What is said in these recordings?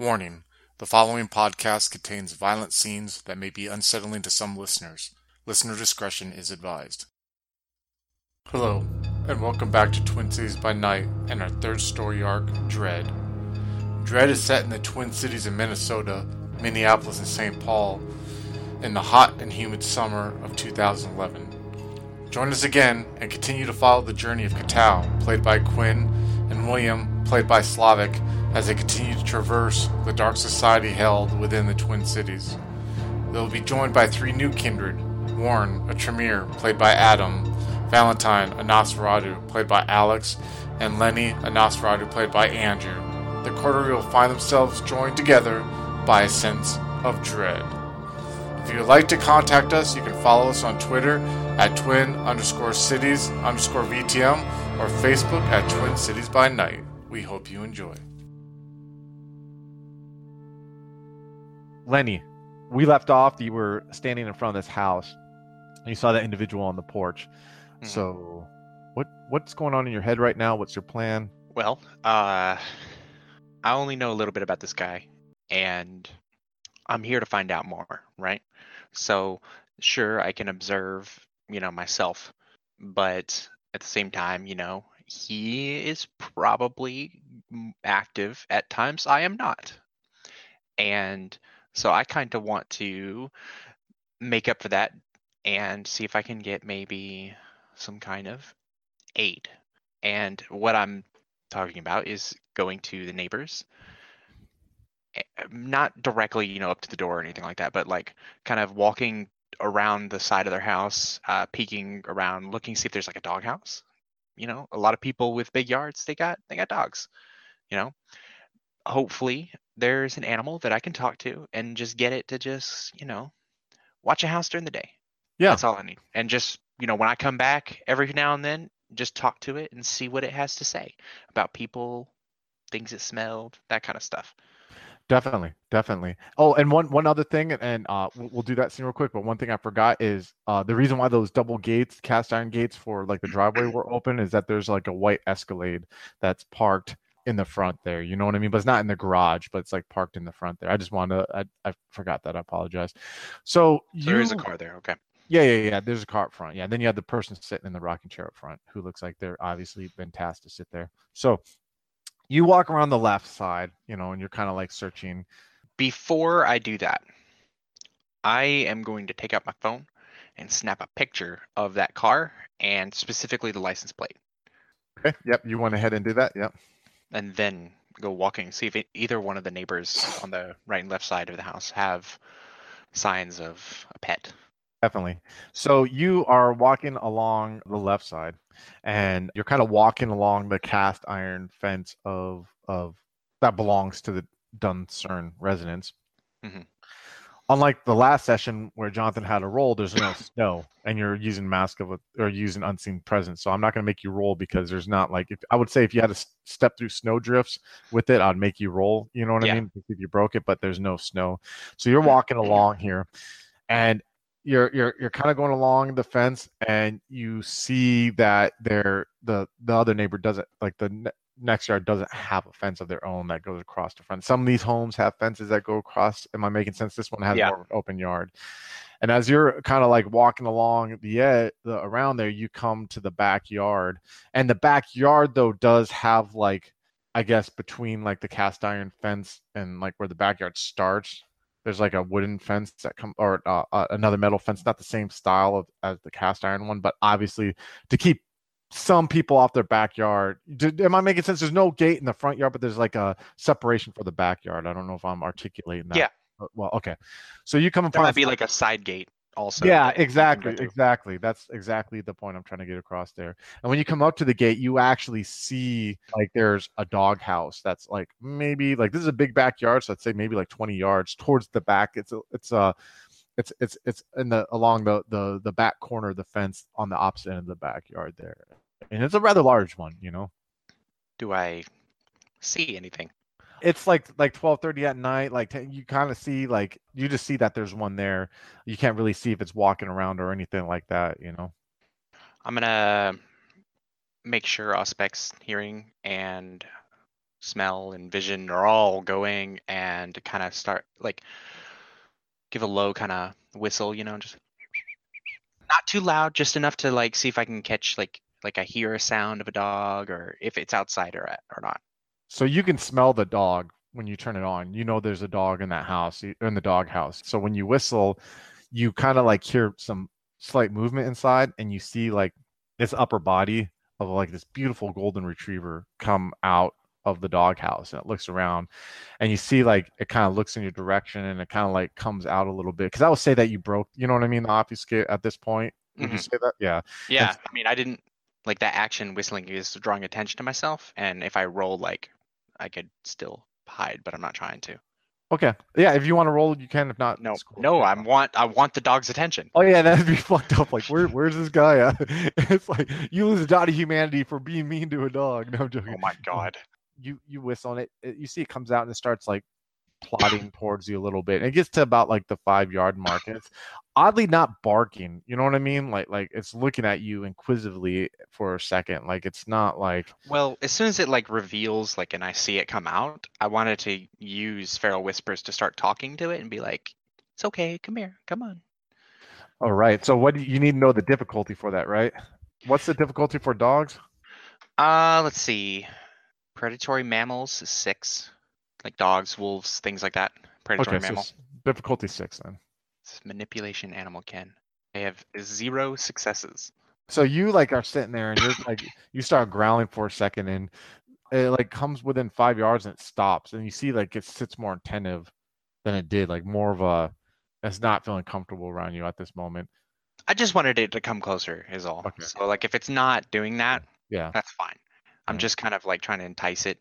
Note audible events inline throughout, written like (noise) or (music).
Warning: The following podcast contains violent scenes that may be unsettling to some listeners. Listener discretion is advised. Hello, and welcome back to Twin Cities by Night and our third story arc, Dread. Dread is set in the Twin Cities of Minnesota, Minneapolis, and St. Paul in the hot and humid summer of 2011. Join us again and continue to follow the journey of Katao, played by Quinn, and William, played by Slavic, as they continue to traverse the dark society held within the Twin Cities. They will be joined by three new kindred Warren, a Tremere, played by Adam, Valentine, a Nosferatu, played by Alex, and Lenny, a Nosferatu, played by Andrew. The coterie will find themselves joined together by a sense of dread. If you would like to contact us, you can follow us on Twitter at twin underscore cities underscore VTM or Facebook at Twin Cities by Night. We hope you enjoy. Lenny, we left off. You were standing in front of this house. And you saw that individual on the porch. Mhm. So, what what's going on in your head right now? What's your plan? Well, uh, I only know a little bit about this guy, and I'm here to find out more, right? So, sure, I can observe, you know, myself, but at the same time, you know, he is probably active at times. I am not. And so I kind of want to make up for that and see if I can get maybe some kind of aid. And what I'm talking about is going to the neighbors. Eh, not directly you know up to the door or anything like that but like kind of walking around the side of their house uh peeking around looking see if there's like a dog house you know a lot of people with big yards they got they got dogs you know. Hopefully there's an animal that i can talk to and just get it to just you know watch a house during the day Yeah. that's all i need and just you know when i come back every now and then just talk to it and see what it has to say about people things it smelled that kind of stuff Definitely, definitely. Oh, and one one other thing, and uh, we'll, we'll do that scene real quick. But one thing I forgot is uh, the reason why those double gates, cast iron gates for like the driveway (clears throat) were open, is that there's like a white Escalade that's parked in the front there. You know what I mean? But it's not in the garage, but it's like parked in the front there. I just wanted to, I, I forgot that. I apologize. So, so there is a car there okay Yeah, yeah, yeah. There's a car up front. Yeah. Then you have the person sitting in the rocking chair up front who looks like they're obviously been tasked to sit there. So you walk around the left side, you know, and you're kind of like searching. before i do that i am going to take out my phone and snap a picture of that car and specifically the license plate Okay. Yep. You went ahead and do that. Yep. And then go walking see if it, either one of the neighbors on the right and left side of the house have signs of a pet Definitely. So you are walking along the left side and you're kind of walking along the cast iron fence of of that belongs to the Duncern residence. Mhm. Unlike the last session where Jonathan had a roll, there's no (coughs) snow and you're using mask of a, or using unseen presence. So I'm not going to make you roll because there's not like if, I would say if you had to step through snow drifts with it, I'd make you roll. You know what I mean? If you broke it, but there's no snow. So you're mm-hmm. walking along here and you're you're you're kind of going along the fence and you see that there the the other neighbor doesn't like the next yard doesn't have a fence of their own that goes across the front. Some of these homes have fences that go across. Am i making sense? This one has Yeah. more an open yard. And as you're kind of like walking along the, ed- the around there you come to the backyard. And the backyard though does have like i guess between like the cast iron fence and like where the backyard starts there's like a wooden fence that come or uh, uh, another metal fence not the same style of as the cast iron one but obviously to keep some people off their backyard. Did, am i making sense? There's no gate in the front yard but there's like a separation for the backyard. I don't know if i'm articulating that Yeah. Uh, well okay. So you come there might be like a side gate also yeah that you can exactly exactly. That's exactly the point i'm trying to get across there. And when you come up to the gate you actually see like there's a dog house that's like maybe like this is a big backyard so i'd say maybe like 20 yards towards the back. It's a it's a it's it's it's in the along the the the back corner of the fence on the opposite end of the backyard there and it's a rather large one you know? Do i see anything? It's like like 12:30 at night like you kind of see like you just see that there's one there. You can't really see if it's walking around or anything like that you know? I'm gonna make sure Auspex hearing and smell, and vision are all going, and kind of start like give a low kind of whistle, you know, just not too loud, just enough to like see if I can catch like like I hear a sound of a dog or if it's outside or or not. So you can smell the dog when you turn it on. You know there's a dog in that house, in the dog house. So when you whistle, you kind of like hear some slight movement inside and you see like this upper body of like this beautiful golden retriever come out of the doghouse and it looks around and you see like it kind of looks in your direction and it kind of like comes out a little bit because i would say that you broke you know what i mean the obfuscate at this point would Mhm. you say that yeah Yeah, I mean, I didn't like that action whistling is drawing attention to myself, and if I roll like, I could still hide, but I'm not trying to. okay yeah if you want to roll you can if not No, cool. no, I want I want the dog's attention. Oh yeah, that'd be (laughs) fucked up. Like, where, where's this guy at? (laughs) It's like you lose a dot of humanity for being mean to a dog. No I'm joking. Oh my god. You you whistle it, it. You see it comes out and it starts like plodding towards you a little bit. And it gets to about like the five yard mark, and it's oddly not barking. You know what I mean? Like like it's looking at you inquisitively for a second. Like it's not like Well, as soon as it like reveals, like, and I see it come out, I wanted to use feral whispers to start talking to it and be like, "It's okay, come here, come on." all right. So what do you, you need to know the difficulty for that, right? What's the difficulty for dogs? Uh, let's see. Predatory mammals is six, like dogs, wolves, things like that. Predatory Okay, mammal. s- difficulty six then. It's manipulation animal kin. I have zero successes. so you like are sitting there and you're like you start growling for a second and it like comes within five yards and it stops and you see like it sits more attentive than it did like more of a it's not feeling comfortable around you at this moment I just wanted it to come closer, is all. Okay. So like, if it's not doing that, yeah that's fine. I'm Yeah. just kind of like trying to entice it,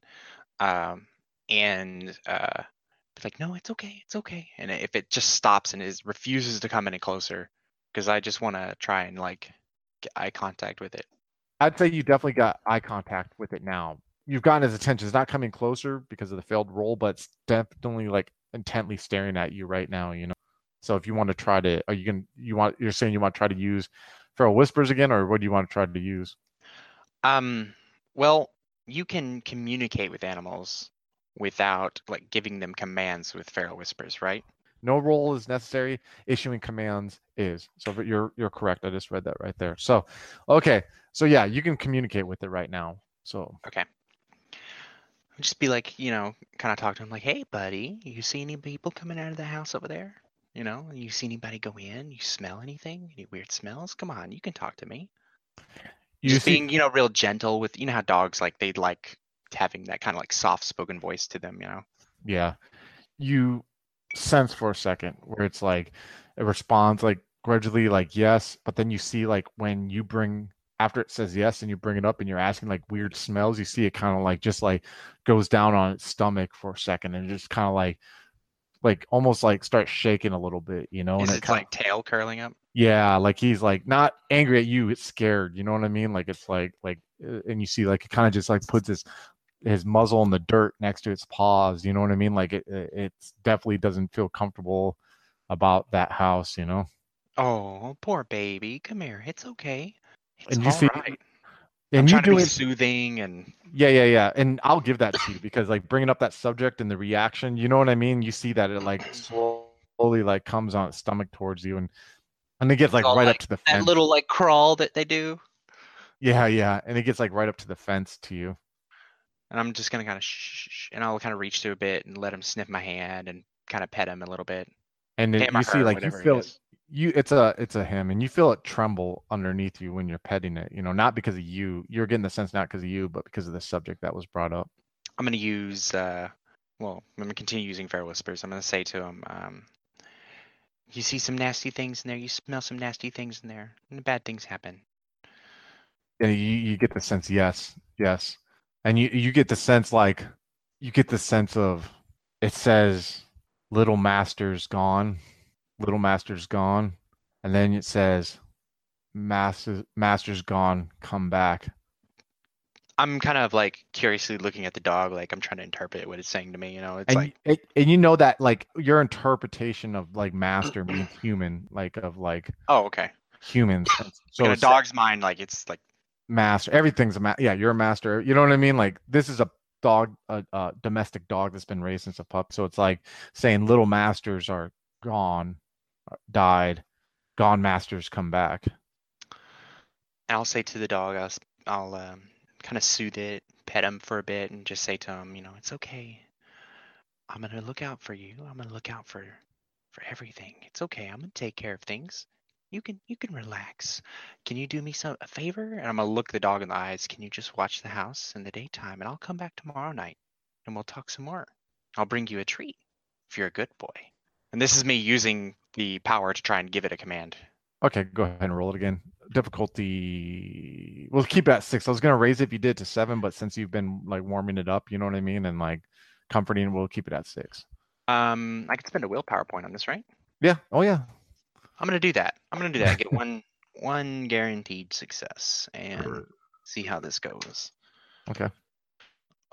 um, and uh, like, no, it's okay, it's okay. And if it just stops and is refuses to come any closer, because I just want to try and like get eye contact with it. i'd say you definitely got eye contact with it now you've gotten his attention it's not coming closer because of the failed roll but it's definitely like intently staring at you right now you know so if you want to try to are you going you want you're saying you want to try to use feral whispers again or what do you want to try to use Um, well, you can communicate with animals without like giving them commands with feral whispers, right? No roll is necessary. Issuing commands is. So but you're you're correct. I just read that right there. So, okay. So yeah, you can communicate with it right now. So Okay. Just be like, you know, kind of talk to him like, "Hey, buddy, you see any people coming out of the house over there? You know, you see anybody go in? You smell anything? Any weird smells? Come on, you can talk to me." you Just see, being, you know, real gentle with, you know, how dogs like they like having that kind of like soft-spoken voice to them, you know. yeah, you sense for a second where it's like it responds like gradually like yes, but then you see like when you bring after it says yes and you bring it up and you're asking like weird smells, you see it kind of like just like goes down on its stomach for a second and just kind of like like almost like starts shaking a little bit, you know, Is and it kinda- like tail curling up? Yeah, like he's like not angry at you, it's scared. You know what I mean? Like it's like like uh, and you see like it kind of just like puts his his muzzle in the dirt next to its paws, you know what I mean? Like it it definitely doesn't feel comfortable about that house, you know. Oh, poor baby. Come here. It's okay. It's And you see- right. I'm And you trying to do it soothing and Yeah, yeah, yeah. And I'll give that to you because like bringing up that subject and the reaction, you know what I mean? You see that it like (clears throat) slowly like comes on its stomach towards you and and it gets like right like, up to the that little like crawl that they do. Yeah, yeah. And it gets like right up to the fence to you. And I'm just gonna kind of shh, and I'll kind of reach to a bit and let him sniff my hand and kind of pet him a little bit. And then you see like you feel it you it's a it's a him and you feel it tremble underneath you when you're petting it you know not because of you you're getting the sense not because of you but because of the subject that was brought up I'm gonna use uh, well, I'm gonna continue using feral whispers. I'm gonna say to him, um, you see some nasty things in there. You smell some nasty things in there, and bad things happen. and you, you get the sense yes yes and you you get the sense like you get the sense of it says little master's gone little master's gone and then it says master master's gone come back I'm kind of like curiously looking at the dog, like I'm trying to interpret what it's saying to me. You know, it's and like it, and you know that like your interpretation of like master means human like of like oh, okay. humans so in a dog's mind, like it's like master everything's a ma- yeah you're a master you know what i mean like this is a dog a, a domestic dog that's been raised since a pup. So it's like saying little masters are gone, uh, died, gone masters come back. I'll say to the dog, I'll, I'll um, kind of soothe it, pet him for a bit, and just say to him, you know, it's okay. I'm gonna look out for you. I'm gonna look out for for everything. It's okay. I'm gonna take care of things. You can you can relax. Can you do me some a favor? And I'm gonna look the dog in the eyes. Can you just watch the house in the daytime, and I'll come back tomorrow night, and we'll talk some more. I'll bring you a treat if you're a good boy. And this is me using the power to try and give it a command. Okay, go ahead and roll it again. Difficulty. We'll keep it at six. I was gonna raise it if you did to seven, but since you've been like warming it up, you know what I mean, and like comforting, we'll keep it at six. Um, I could spend a willpower point on this, right? Yeah. Oh yeah. I'm gonna do that. I'm gonna do that. Get one (laughs) one guaranteed success and see how this goes. Okay.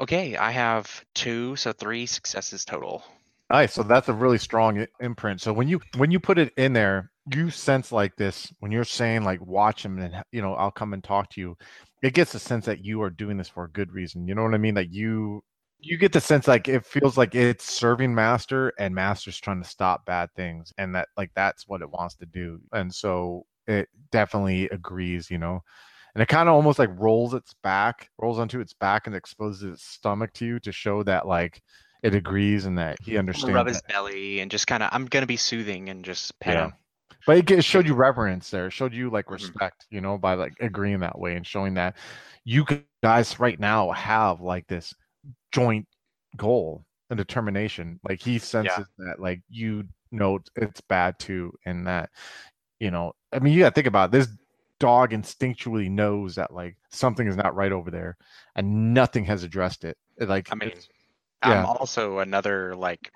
Okay, I have two, so three successes total. Nice. So that's a really strong imprint. So when you when you put it in there, you sense like this when you're saying like watch him and you know I'll come and talk to you. It gets a sense that you are doing this for a good reason. You know what I mean? Like you you get the sense like it feels like it's serving master and master's trying to stop bad things and that like that's what it wants to do. And so it definitely agrees, you know. And it kind of almost like rolls its back, rolls onto its back and exposes its stomach to you to show that like it agrees and that he understands. rub that- his belly and just kind of. I'm gonna be soothing and just pet Yeah. him. But it, showed you reverence there. It showed you like Mhm. respect, you know, by like agreeing that way and showing that you guys right now have like this joint goal and determination. Like he senses that like you know it's bad too, and that you know, I mean, you got to think about it. this dog instinctually knows that like something is not right over there, and nothing has addressed it. Like I mean, I'm yeah. also another like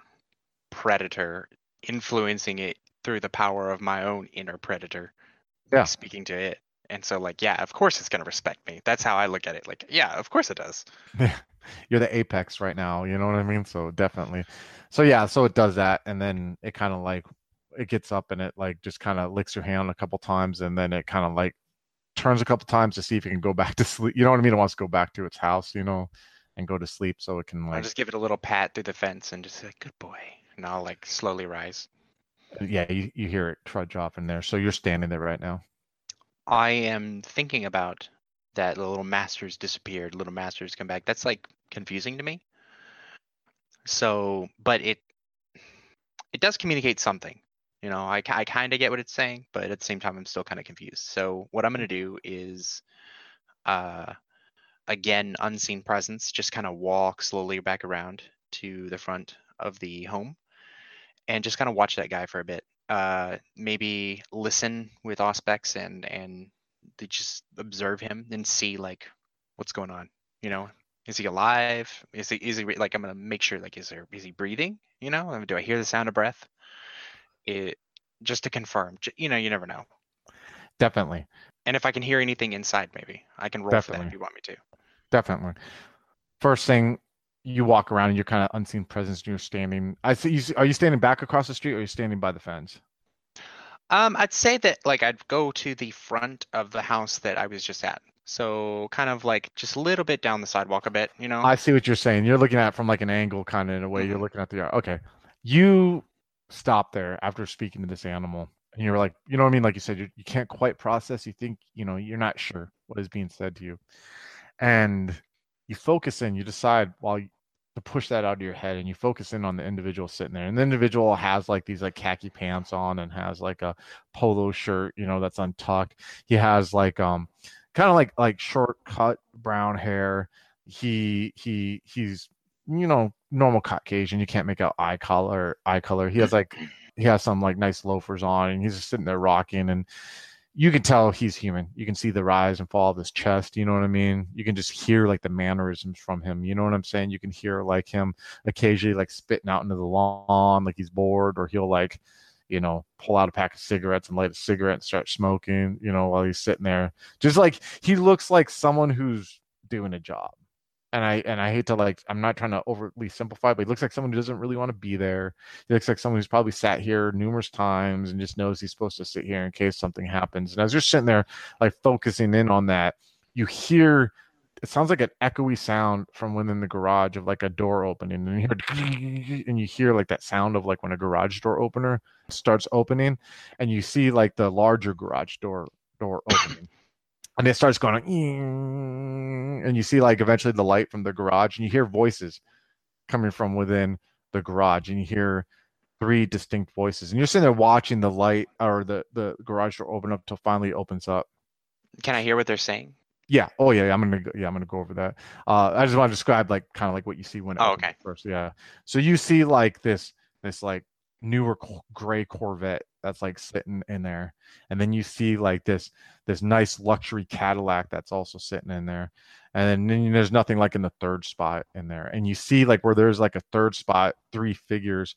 predator influencing it through the power of my own inner predator. Yeah. Speaking to it. And so like, yeah, of course it's gonna respect me. That's how I look at it. Like, yeah, of course it does. (laughs) you're the apex right now you know what i mean so definitely so yeah so it does that and then it kind of like it gets up and it like just kind of licks your hand a couple times and then it kind of like turns a couple times to see if it can go back to (laughs) sleep you know what i mean it wants to go back to its house you know and go to sleep so it can like. I'll just give it a little pat through the fence and just say, good boy. And I'll like slowly rise. yeah you, you hear it trudge off in there so you're standing there right now I am thinking about that the little masters disappeared, little masters come back. That's like confusing to me. So, but it it does communicate something. You know, I, I kind of get what it's saying, but at the same time, I'm still kind of confused. So, what I'm going to do is, uh, again, unseen presence, just kind of walk slowly back around to the front of the home and just kind of watch that guy for a bit uh maybe listen with auspex and and to just observe him and see like what's going on you know? Is he alive? Is he is he like i'm gonna make sure like is there is he breathing you know? Do i hear the sound of breath? It just to confirm you know you never know. Definitely. And if i can hear anything inside maybe i can roll for that Definitely. if you want me to. Definitely. First thing you walk around and you're kind of unseen presence and you're standing i see you are you standing back across the street or are you standing by the fence Um, I'd say that like I'd go to the front of the house that I was just at. So kind of like just a little bit down the sidewalk a bit, you know? I see what you're saying. You're looking at it from like an angle, kind of in a way. You're Mhm. looking at the yard. Okay, you stop there after speaking to this animal, and you're like, you know what I mean? Like you said, you, you can't quite process. You think, you know, you're not sure what is being said to you, and you focus in. You decide while to push that out of your head, and you focus in on the individual sitting there. And the individual has like these like khaki pants on, and has like a polo shirt, you know, that's untucked. He has like um kind of like like short cut brown hair he he he's you know normal caucasian you can't make out eye color eye color he has like he has some like nice loafers on and he's just sitting there rocking and you can tell he's human. You can see the rise and fall of his chest you know what i mean? You can just hear like the mannerisms from him you know what i'm saying? You can hear like him occasionally like spitting out into the lawn like he's bored or he'll like you know pull out a pack of cigarettes and light a cigarette and start smoking you know while he's sitting there. Just like he looks like someone who's doing a job and i and i hate to like i'm not trying to overly simplify but he looks like someone who doesn't really want to be there. He looks like someone who's probably sat here numerous times and just knows he's supposed to sit here in case something happens. And as you're sitting there like focusing in on that you hear it sounds like an echoey sound from within the garage of like a door opening and you hear (laughs) and you hear like that sound of like when a garage door opener starts opening and you see like the larger garage door door (coughs) opening and it starts going and you see like eventually the light from the garage and you hear voices coming from within the garage and you hear three distinct voices and you're sitting there watching the light or the the garage door open up till finally opens up Can I hear what they're saying? yeah. Oh yeah. yeah, I'm gonna go, yeah. I'm gonna go over that. Uh, I just want to describe like kind of like what you see when. Oh, okay. First, yeah. So you see like this this like newer gray Corvette that's like sitting in there, and then you see like this this nice luxury Cadillac that's also sitting in there, and then there's nothing like in the third spot in there, and you see like where there's like a third spot, three figures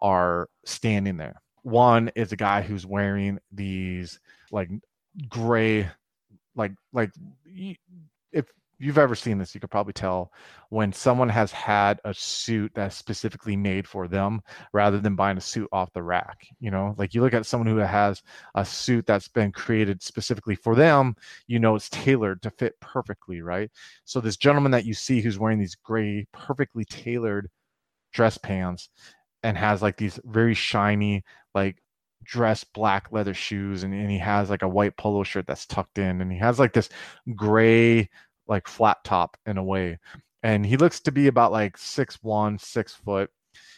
are standing there. One is a guy who's wearing these like gray like like if you've ever seen this you could probably tell when someone has had a suit that's specifically made for them rather than buying a suit off the rack you know? Like you look at someone who has a suit that's been created specifically for them you know it's tailored to fit perfectly right? So this gentleman that you see who's wearing these gray perfectly tailored dress pants and has like these very shiny like dress black leather shoes and, and he has like a white polo shirt that's tucked in and he has like this gray like flat top in a way and he looks to be about like six one six foot.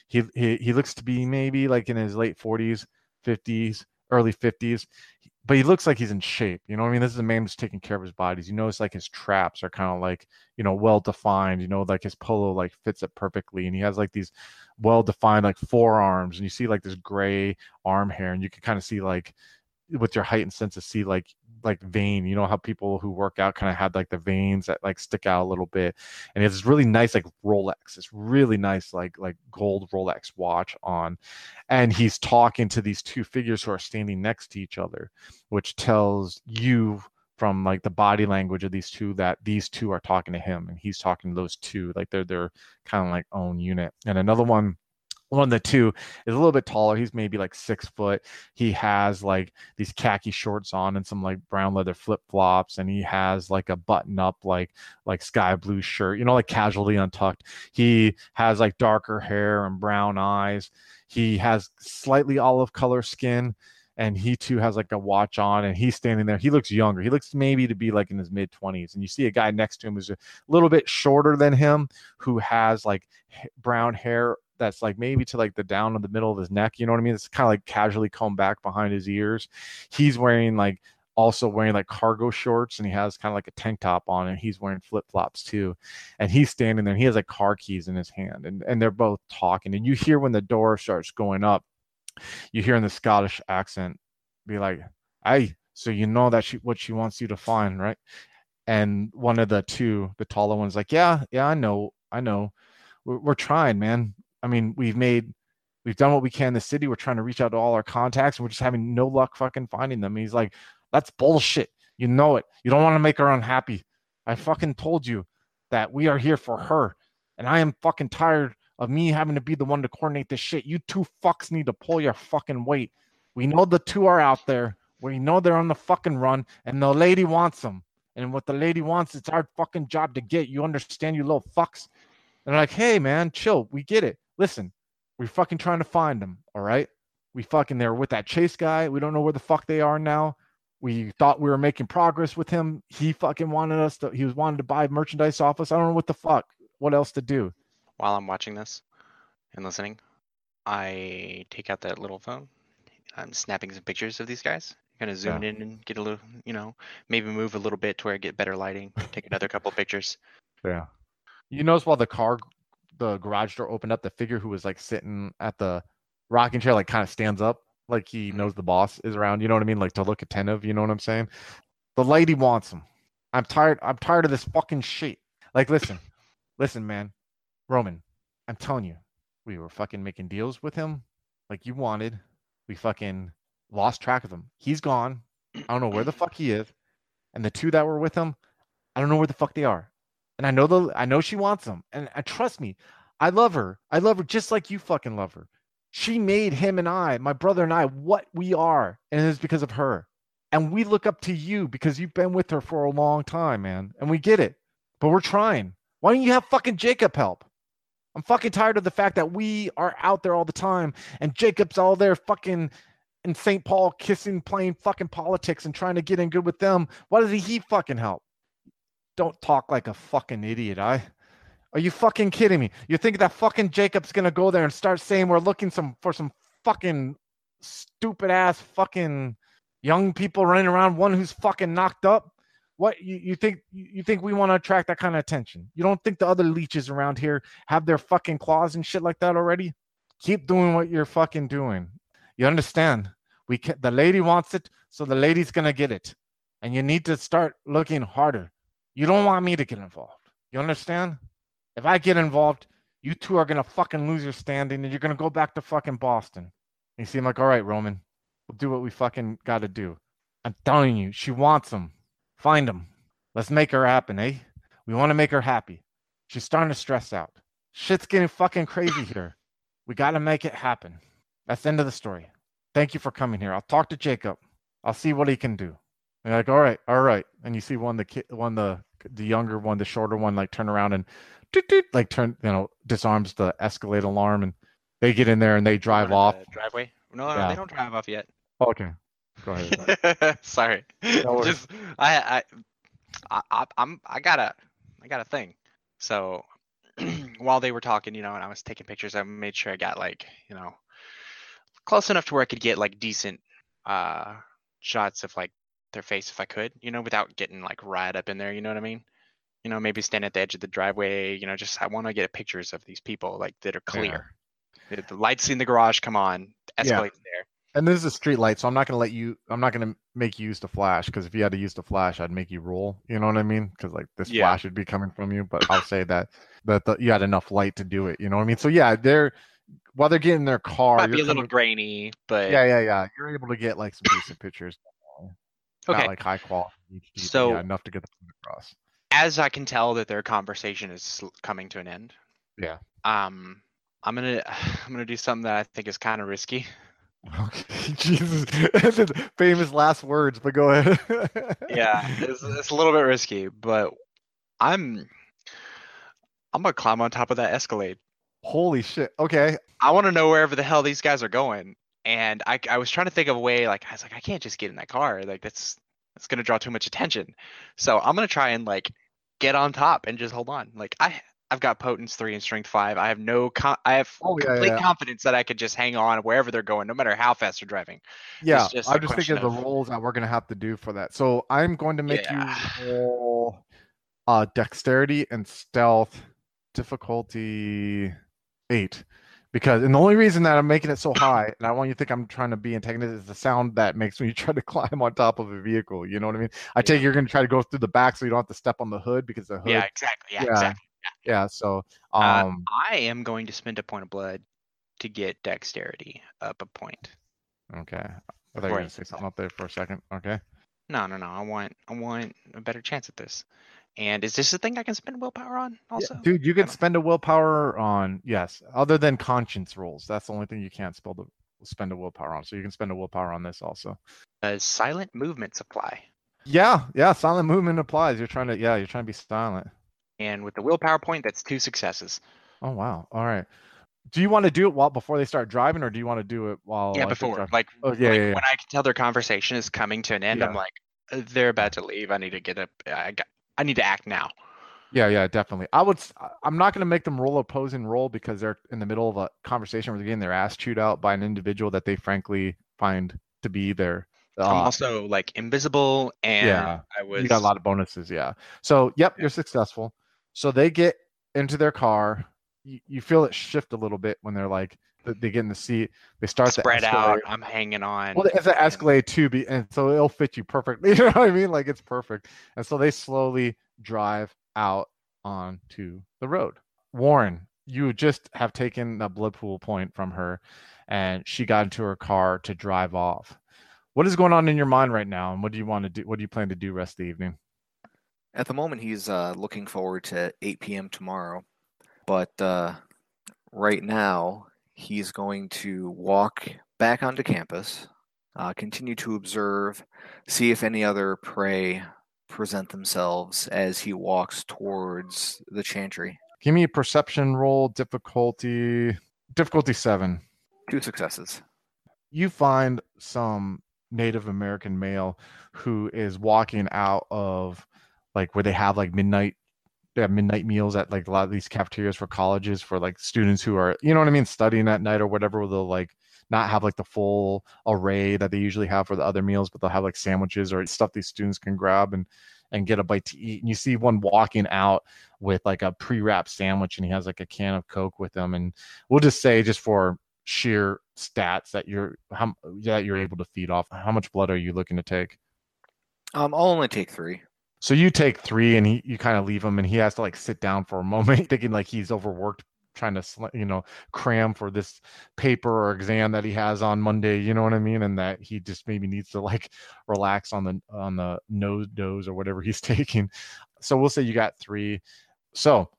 He, he he looks to be maybe like in his late 40s 50s early 50s but he looks like he's in shape you know i mean? This is a man who's taking care of his bodies you notice like his traps are kind of like you know well defined you know like his polo like fits it perfectly and he has like these well defined like forearms and you see like this gray arm hair and you can kind of see like with your heightened sense of see like like vein you know how people who work out kind of had like the veins that like stick out a little bit and it's this really nice like rolex it's really nice like like gold rolex watch on and he's talking to these two figures who are standing next to each other which tells you from like the body language of these two that these two are talking to him and he's talking to those two like they're their kind of like own unit and another one one of the two is a little bit taller he's maybe like six foot. He has like these khaki shorts on and some like brown leather flip flops and he has like a button up like like sky blue shirt you know like casually untucked. He has like darker hair and brown eyes. He has slightly olive color skin and he too has like a watch on and he's standing there. He looks younger. He looks maybe to be like in his mid 20s and you see a guy next to him who's a little bit shorter than him who has like brown hair that's like maybe to like the down of the middle of his neck you know what i mean it's kind of like casually combed back behind his ears he's wearing like also wearing like cargo shorts and he has kind of like a tank top on and he's wearing flip-flops too and he's standing there and he has like car keys in his hand and, and they're both talking and you hear when the door starts going up you hear in the Scottish accent be like, "Hey, so you know that she what she wants you to find, right?" And one of the two, the taller one's like, "Yeah, yeah, I know, I know. We're, we're trying, man. I mean, we've made, we've done what we can in the city. We're trying to reach out to all our contacts, and we're just having no luck fucking finding them." And he's like, "That's bullshit. You know it. You don't want to make her unhappy. I fucking told you that we are here for her, and I am fucking tired." of me having to be the one to coordinate this shit. You two fucks need to pull your fucking weight. We know the two are out there. We know they're on the fucking run, and the lady wants them. And what the lady wants, it's our fucking job to get. You understand, you little fucks? And they're like, hey, man, chill. We get it. Listen, we're fucking trying to find them. All right. We fucking, they're with that chase guy. We don't know where the fuck they are now. We thought we were making progress with him. He fucking wanted us to, he was wanted to buy merchandise off us. I don't know what the fuck, what else to do. While I'm watching this and listening, I take out that little phone. I'm snapping some pictures of these guys. Kind of zoom in and get a little, you know, maybe move a little bit to where I get better lighting. Take another couple pictures. Yeah. You notice while the car, the garage door opened up, the figure who was like sitting at the rocking chair, like kind of stands up, like he mm-hmm. knows the boss is around. You know what I mean? Like to look attentive. You know what I'm saying? The lady wants him. I'm tired. I'm tired of this fucking shit. Like, listen, listen, man, Roman. I'm telling you, we were fucking making deals with him, like you wanted. We fucking lost track of him. He's gone. I don't know where the fuck he is. And the two that were with him, I don't know where the fuck they are. And I know the I know she wants them. And uh, trust me, I love her. I love her just like you fucking love her. She made him and I, my brother and I, what we are, and it is because of her. And we look up to you because you've been with her for a long time, man. And we get it. But we're trying. Why don't you have fucking Jacob help? I'm fucking tired of the fact that we are out there all the time and Jacob's all there fucking in St. Paul kissing, playing fucking politics and trying to get in good with them. Why does he fucking help? Don't talk like a fucking idiot, I. Are you fucking kidding me? You think that fucking Jacob's gonna go there and start saying we're looking some for some fucking stupid ass fucking young people running around, one who's fucking knocked up? What you, you think you think we want to attract that kind of attention? You don't think the other leeches around here have their fucking claws and shit like that already? Keep doing what you're fucking doing. You understand? We can, the lady wants it, so the lady's gonna get it, and you need to start looking harder. You don't want me to get involved. You understand? If I get involved, you two are gonna fucking lose your standing, and you're gonna go back to fucking Boston. And you seem like, all right, Roman, we'll do what we fucking got to do. I'm telling you, she wants him. Find him. Let's make her happen, eh? We want to make her happy. She's starting to stress out. Shit's getting fucking crazy here. We got to make it happen. That's the end of the story. Thank you for coming here. I'll talk to Jacob. I'll see what he can do. And you're like, all right, all right. And you see one the kid, one the the younger one, the shorter one, like turn around and doot, doot, like turn, you know, disarms the Escalade alarm, and they get in there and they drive off. the driveway. No, no, Yeah. they don't drive off yet. Okay, go ahead. (laughs) Sorry. No. Just I, I, I, I, I'm, I got a, I got a thing. So (clears throat) while they were talking, you know, and I was taking pictures, I made sure I got like, you know, close enough to where I could get like decent, uh, shots of like their face if I could, you know, without getting like right up in there. You know what I mean? You know, maybe stand at the edge of the driveway. You know, just I want to get pictures of these people like that are clear. The, the lights in the garage come on. Yeah. There. And this is a street light, so I'm not gonna let you. I'm not gonna make you use the flash because if you had to use the flash, I'd make you roll. You know what I mean? Because like this Yeah. flash would be coming from you, but I'll say that that the, you had enough light to do it. You know what I mean? So yeah, they're while they're getting their car. Might be a little coming- grainy, but yeah, yeah, yeah. You're able to get like some decent pictures. (clears throat) Okay. Not like high quality, So- yeah, enough to get the point across. as I can tell that their conversation is coming to an end, Yeah. um, I'm gonna (sighs) I'm gonna do something that I think is kind of risky. Okay, (laughs) Jesus, (laughs) famous last words, but go ahead. (laughs) Yeah, it's, it's a little bit risky, but I'm I'm gonna climb on top of that Escalade. Holy shit. Okay. I want to know wherever the hell these guys are going, and I I was trying to think of a way. Like I was like, I can't just get in that car. Like that's that's gonna draw too much attention. So I'm gonna try and like get on top and just hold on. Like I I've got potence three and strength five. I have no con- I have Oh, yeah, complete yeah. confidence that I could just hang on wherever they're going, no matter how fast they're driving. Yeah, just I'm just thinking of the rolls that we're gonna have to do for that. So I'm going to make Yeah. you roll uh dexterity and stealth difficulty eight. Because and the only reason that I'm making it so high, and I want you to think I'm trying to be antagonist, is the sound that makes when (laughs) you try to climb on top of a vehicle. You know what I mean? I take it you're gonna try to go through the back so you don't have to step on the hood because the hood. Yeah, exactly. Yeah, yeah, exactly. yeah. So Uh, um, I am going to spend a point of blood to get dexterity up a point. okay. I thought you were gonna say something up there for a second. Okay. No, no, no. I want I want a better chance at this. And is this a thing I can spend willpower on Yeah, also? dude, you can spend a willpower on yes, other than conscience rolls. That's the only thing you can't spell the spend a willpower on. So you can spend a willpower on this also. Does silent movements apply? Yeah, yeah, silent movement applies. You're trying to yeah, you're trying to be silent. And with the willpower point, that's two successes. Oh wow. All right. Do you want to do it while before they start driving, or do you want to do it while yeah, like, before. Like, Oh, yeah, like yeah, yeah. when I can tell their conversation is coming to an end, I'm like, "Uh, they're about to leave. I need to get up. I got. I need to act now. Yeah, yeah, definitely. I would. I'm not going to make them roll opposing roll because they're in the middle of a conversation where they're getting their ass chewed out by an individual that they frankly find to be their. I'm uh, also like invisible, and Yeah, I was. You got a lot of bonuses, yeah. So, yep, Yeah. you're successful. So they get into their car. You, you feel it shift a little bit when they're like they get in the seat. They start to spread out. I'm hanging on. Well, it's an Escalade too, be, and so it'll fit you perfectly. (laughs) You know what I mean? Like it's perfect. And so they slowly drive out onto the road. Warren, you just have taken the blood pool point from her, and she got into her car to drive off. What is going on in your mind right now, and what do you want to do? What do you plan to do rest of the evening? At the moment, he's uh, looking forward to 8 p.m. tomorrow, but uh, right now he's going to walk back onto campus, uh, continue to observe, see if any other prey present themselves as he walks towards the chantry. Give me a perception roll, difficulty difficulty seven. Two successes. You find some Native American male who is walking out of like where they have like midnight they have midnight meals at like a lot of these cafeterias for colleges for like students who are you know what I mean studying at night or whatever they'll like not have like the full array that they usually have for the other meals but they'll have like sandwiches or stuff these students can grab and and get a bite to eat. And you see one walking out with like a pre-wrapped sandwich and he has like a can of coke with him. And we'll just say just for sheer stats that you're how that you're able to feed off how much blood are you looking to take? Um, I'll only take three. So you take three and he you kind of leave him and he has to like sit down for a moment (laughs) thinking like he's overworked trying to you know cram for this paper or exam that he has on monday you know what i mean? And that he just maybe needs to like (laughs) relax on the on the NoDoz or whatever he's (laughs) taking. So we'll say you got three. So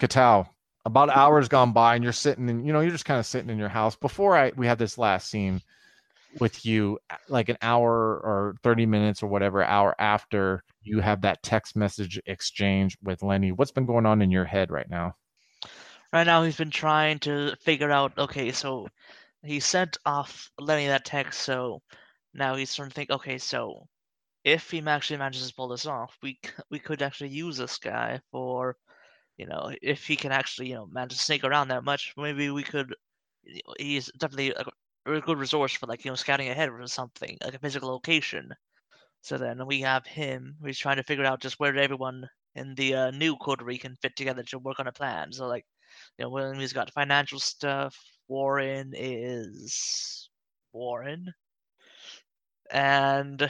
Katao, about hour's gone by and you're sitting and you know you're just kind of sitting in your house. Before i we had this last scene with you uh, like an hour or 30 minutes or whatever hour after you have that text message exchange with lenny what's been going on in your head right now Right now, he's been trying to figure out. Okay, so he sent off Lenny that text. So now he's trying to think. Okay, so if he actually manages to pull this off, we we could actually use this guy for, you know, if he can actually you know manage to sneak around that much, maybe we could. He's definitely a, good resource for like you know scouting ahead or something like a physical location. So then we have him. He's trying to figure out just where everyone in the uh, new coterie can fit together to work on a plan. So like you know, William's got financial stuff. Warren is Warren, and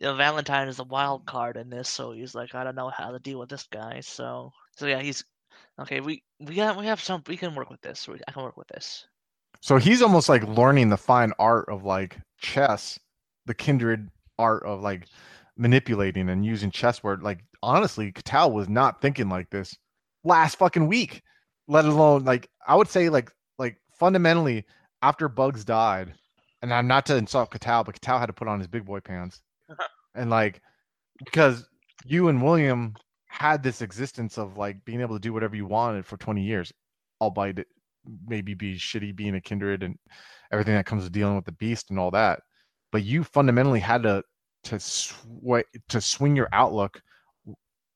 you know, Valentine is the wild card in this. So he's like, I don't know how to deal with this guy. So, so yeah, he's okay. We we got we have some. We can work with this. We, I can work with this. So he's almost like learning the fine art of like chess the kindred art of like manipulating and using chess where like honestly Katal was not thinking like this last fucking week let alone like i would say like like fundamentally after bugs died and i'm not to insult Katal, but Katal had to put on his big boy pants. (laughs) And like because you and william had this existence of like being able to do whatever you wanted for 20 years albeit it maybe be shitty being a kindred and everything that comes with dealing with the beast and all that but you fundamentally had to to sw- to swing your outlook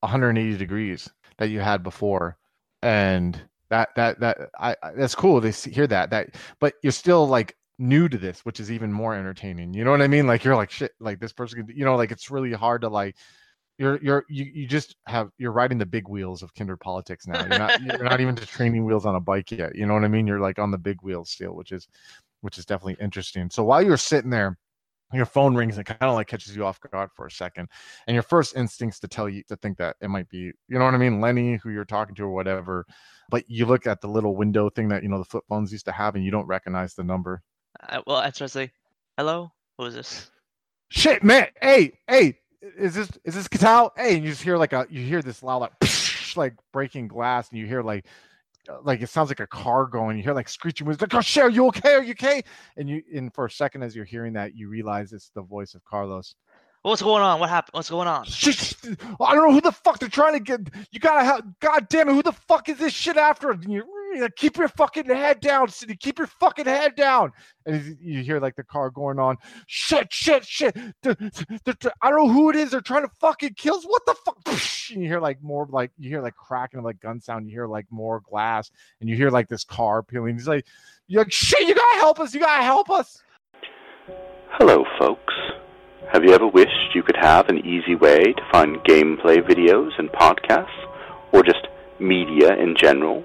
180 degrees that you had before. And that that that I, I that's cool to see, hear that that but you're still like new to this which is even more entertaining. You know what i mean? Like you're like shit like this person you know like it's really hard to like you're you're you, you just have you're riding the big wheels of kindred politics now. You're not you're not even just training wheels on a bike yet you know what i mean? You're like on the big wheels still which is which is definitely interesting. So while you're sitting there your phone rings and kind of like catches you off guard for a second and your first instincts to tell you to think that it might be you know what i mean? Lenny who you're talking to or whatever but you look at the little window thing that you know the flip phones used to have and you don't recognize the number. Uh, well, I try to say, "Hello, who is this?" shit man! Hey hey is this is this Katal? hey and you just hear like a you hear this loud like like breaking glass and you hear like uh, like it sounds like a car going you hear like screeching wheels like oh are you okay are you okay and you and for a second as you're hearing that you realize it's the voice of carlos What's going on? What happened? What's going on? I don't know who the fuck they're trying to get. You gotta help. God damn it, who the fuck is this shit after? And you, you keep your fucking head down, City. Keep your fucking head down. And you- hear like the car going on. Shit, shit, shit. The- the- the- I don't know who it is. They're trying to fucking kill us. What the fuck? And you hear like more like you hear like cracking of like gun sound. You hear like more glass, and you hear like this car peeling. He's like, you're like, shit. You gotta help us. You gotta help us. Hello, folks. Have you ever wished you could have an easy way to find gameplay videos and podcasts, or just media in general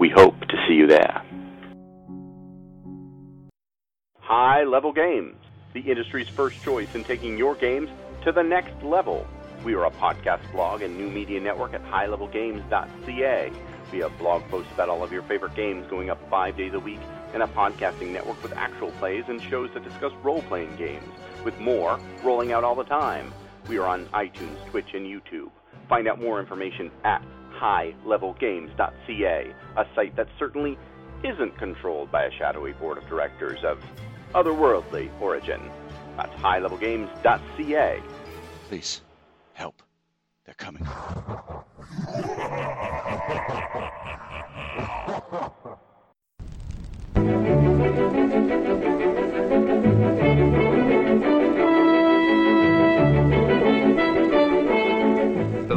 We hope to see you there. High Level Games, the industry's first choice in taking your games to the next level. We are a podcast blog and new media network at highlevelgames.ca. We have blog posts about all of your favorite games going up five days a week, and a podcasting network with actual plays and shows that discuss role playing games, with more rolling out all the time. We are on iTunes, Twitch, and YouTube. Find out more information at highlevelgames.ca, a site that certainly isn't controlled by a shadowy board of directors of otherworldly origin. That's highlevelgames.ca. Please, help. They're coming. (laughs)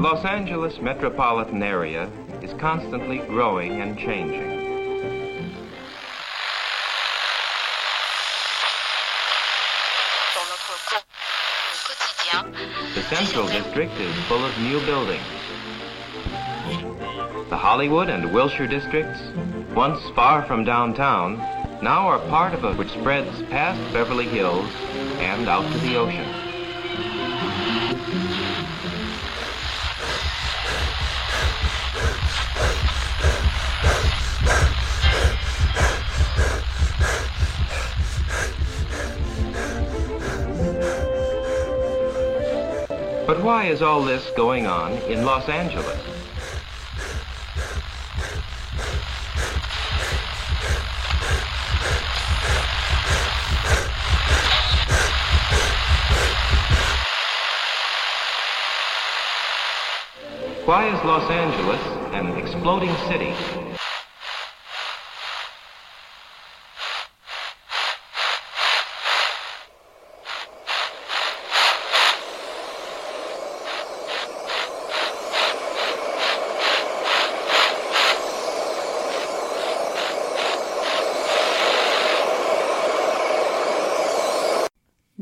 Los Angeles metropolitan area is constantly growing and changing. The Central District is full of new buildings. The Hollywood and Wilshire districts, once far from downtown, now are part of a which spreads past Beverly Hills and out to the ocean. Why is all this going on in Los Angeles? Why is Los Angeles an exploding city?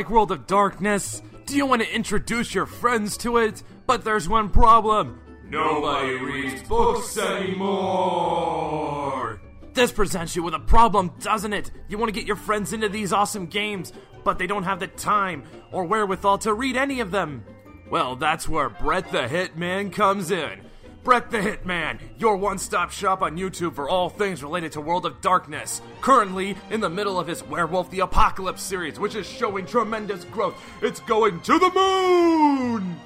Like World of Darkness? Do you want to introduce your friends to it? But there's one problem. Nobody reads books anymore. This presents you with a problem, doesn't it? You want to get your friends into these awesome games, but they don't have the time or wherewithal to read any of them. Well, that's where Brett the Hitman comes in. Brett the Hitman, your one stop shop on YouTube for all things related to World of Darkness. Currently in the middle of his Werewolf the Apocalypse series, which is showing tremendous growth. It's going to the moon!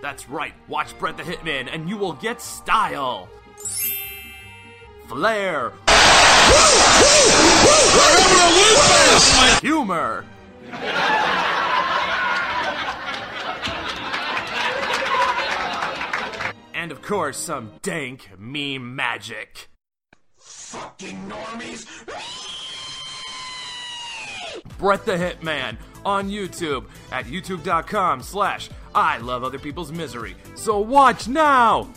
That's right, watch Brett the Hitman and you will get style, flair, humor. and of course, some dank meme magic. Fucking normies! Brett the Hitman on YouTube at youtube.com slash I love other people's misery. So watch now!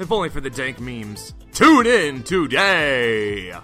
If only for the dank memes. Tune in today!